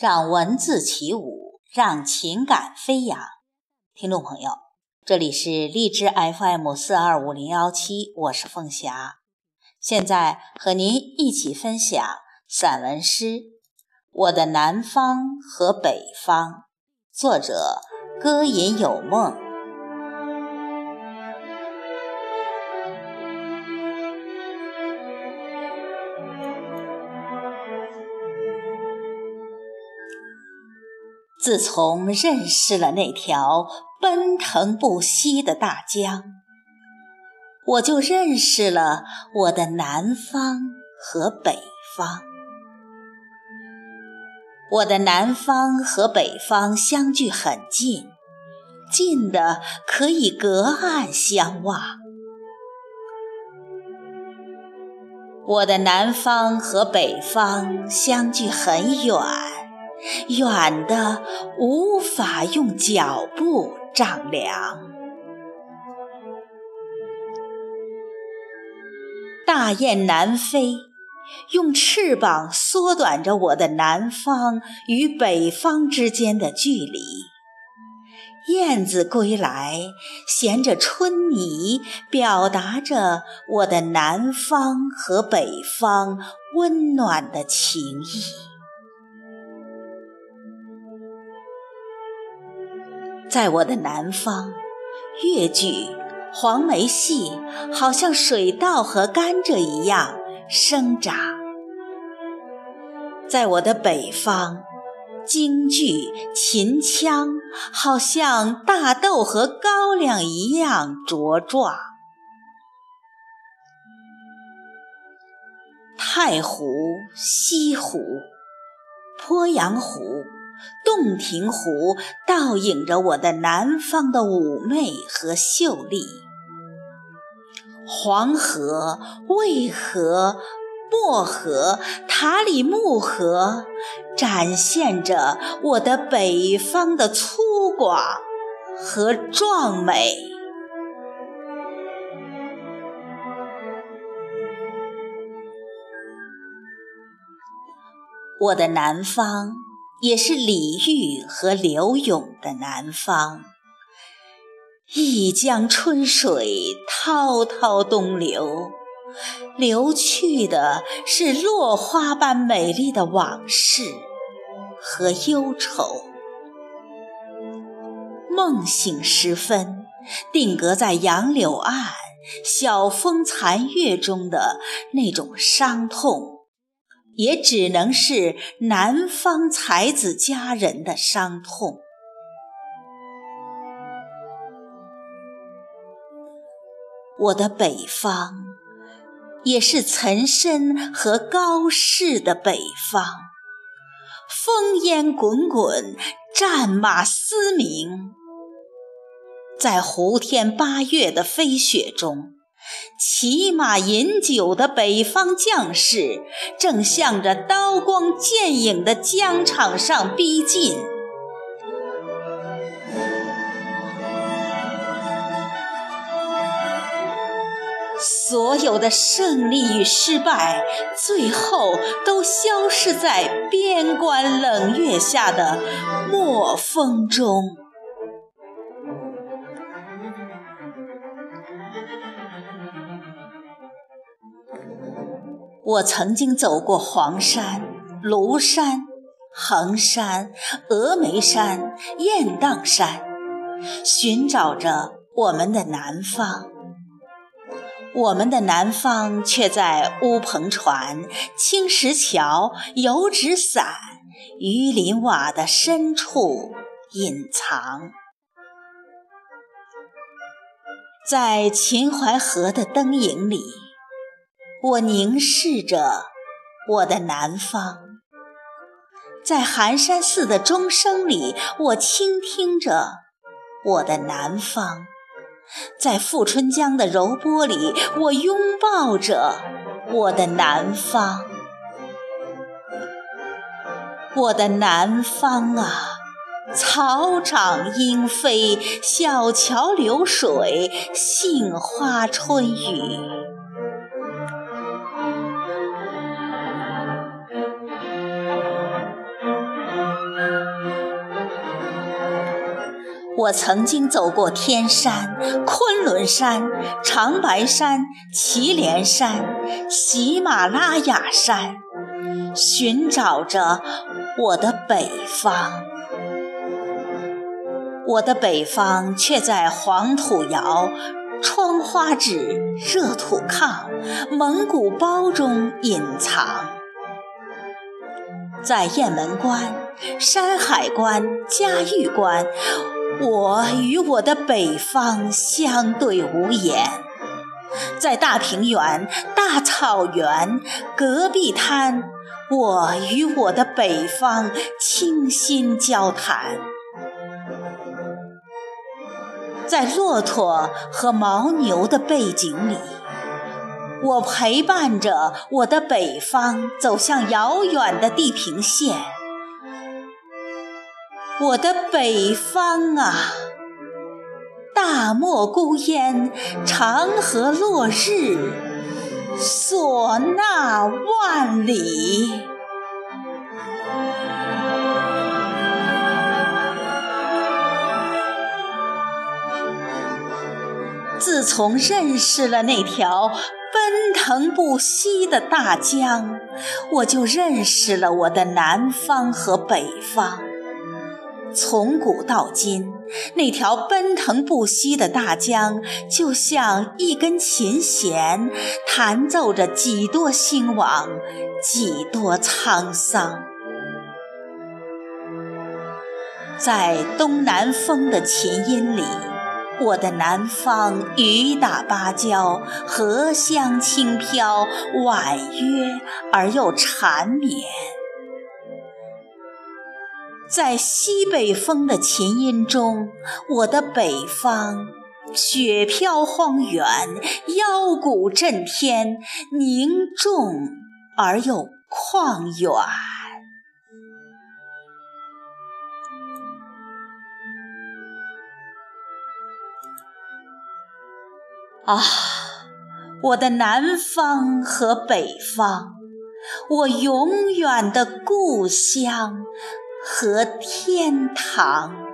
让文字起舞，让情感飞扬。听众朋友，这里是荔枝 FM 四二五零幺七，我是凤霞，现在和您一起分享散文诗《我的南方和北方》，作者歌吟有梦。自从认识了那条奔腾不息的大江，我就认识了我的南方和北方。我的南方和北方相距很近，近的可以隔岸相望。我的南方和北方相距很远。远的无法用脚步丈量。大雁南飞，用翅膀缩短着我的南方与北方之间的距离。燕子归来，衔着春泥，表达着我的南方和北方温暖的情谊。在我的南方，越剧、黄梅戏好像水稻和甘蔗一样生长；在我的北方，京剧、秦腔好像大豆和高粱一样茁壮。太湖、西湖、鄱阳湖。洞庭湖倒映着我的南方的妩媚和秀丽，黄河、渭河、漠河、塔里木河展现着我的北方的粗犷和壮美。我的南方。也是李煜和柳永的南方，一江春水滔滔东流，流去的是落花般美丽的往事和忧愁。梦醒时分，定格在杨柳岸，晓风残月中的那种伤痛。也只能是南方才子佳人的伤痛。我的北方，也是岑参和高适的北方。烽烟滚滚，战马嘶鸣，在胡天八月的飞雪中。骑马饮酒的北方将士，正向着刀光剑影的疆场上逼近。所有的胜利与失败，最后都消失在边关冷月下的墨风中。我曾经走过黄山、庐山、衡山、峨眉山、雁荡山，寻找着我们的南方。我们的南方却在乌篷船、青石桥、油纸伞、鱼鳞瓦的深处隐藏，在秦淮河的灯影里。我凝视着我的南方，在寒山寺的钟声里，我倾听着我的南方；在富春江的柔波里，我拥抱着我的南方。我的南方啊，草长莺飞，小桥流水，杏花春雨。我曾经走过天山、昆仑山、长白山、祁连山、喜马拉雅山，寻找着我的北方。我的北方却在黄土窑、窗花纸、热土炕、蒙古包中隐藏。在雁门关、山海关、嘉峪关，我与我的北方相对无言；在大平原、大草原、戈壁滩，我与我的北方倾心交谈；在骆驼和牦牛的背景里。我陪伴着我的北方走向遥远的地平线，我的北方啊，大漠孤烟，长河落日，唢呐万里。自从认识了那条。奔腾不息的大江，我就认识了我的南方和北方。从古到今，那条奔腾不息的大江，就像一根琴弦，弹奏着几多兴亡，几多沧桑。在东南风的琴音里。我的南方雨打芭蕉，荷香轻飘，婉约而又缠绵。在西北风的琴音中，我的北方雪飘荒原，腰鼓震天，凝重而又旷远。啊，我的南方和北方，我永远的故乡和天堂。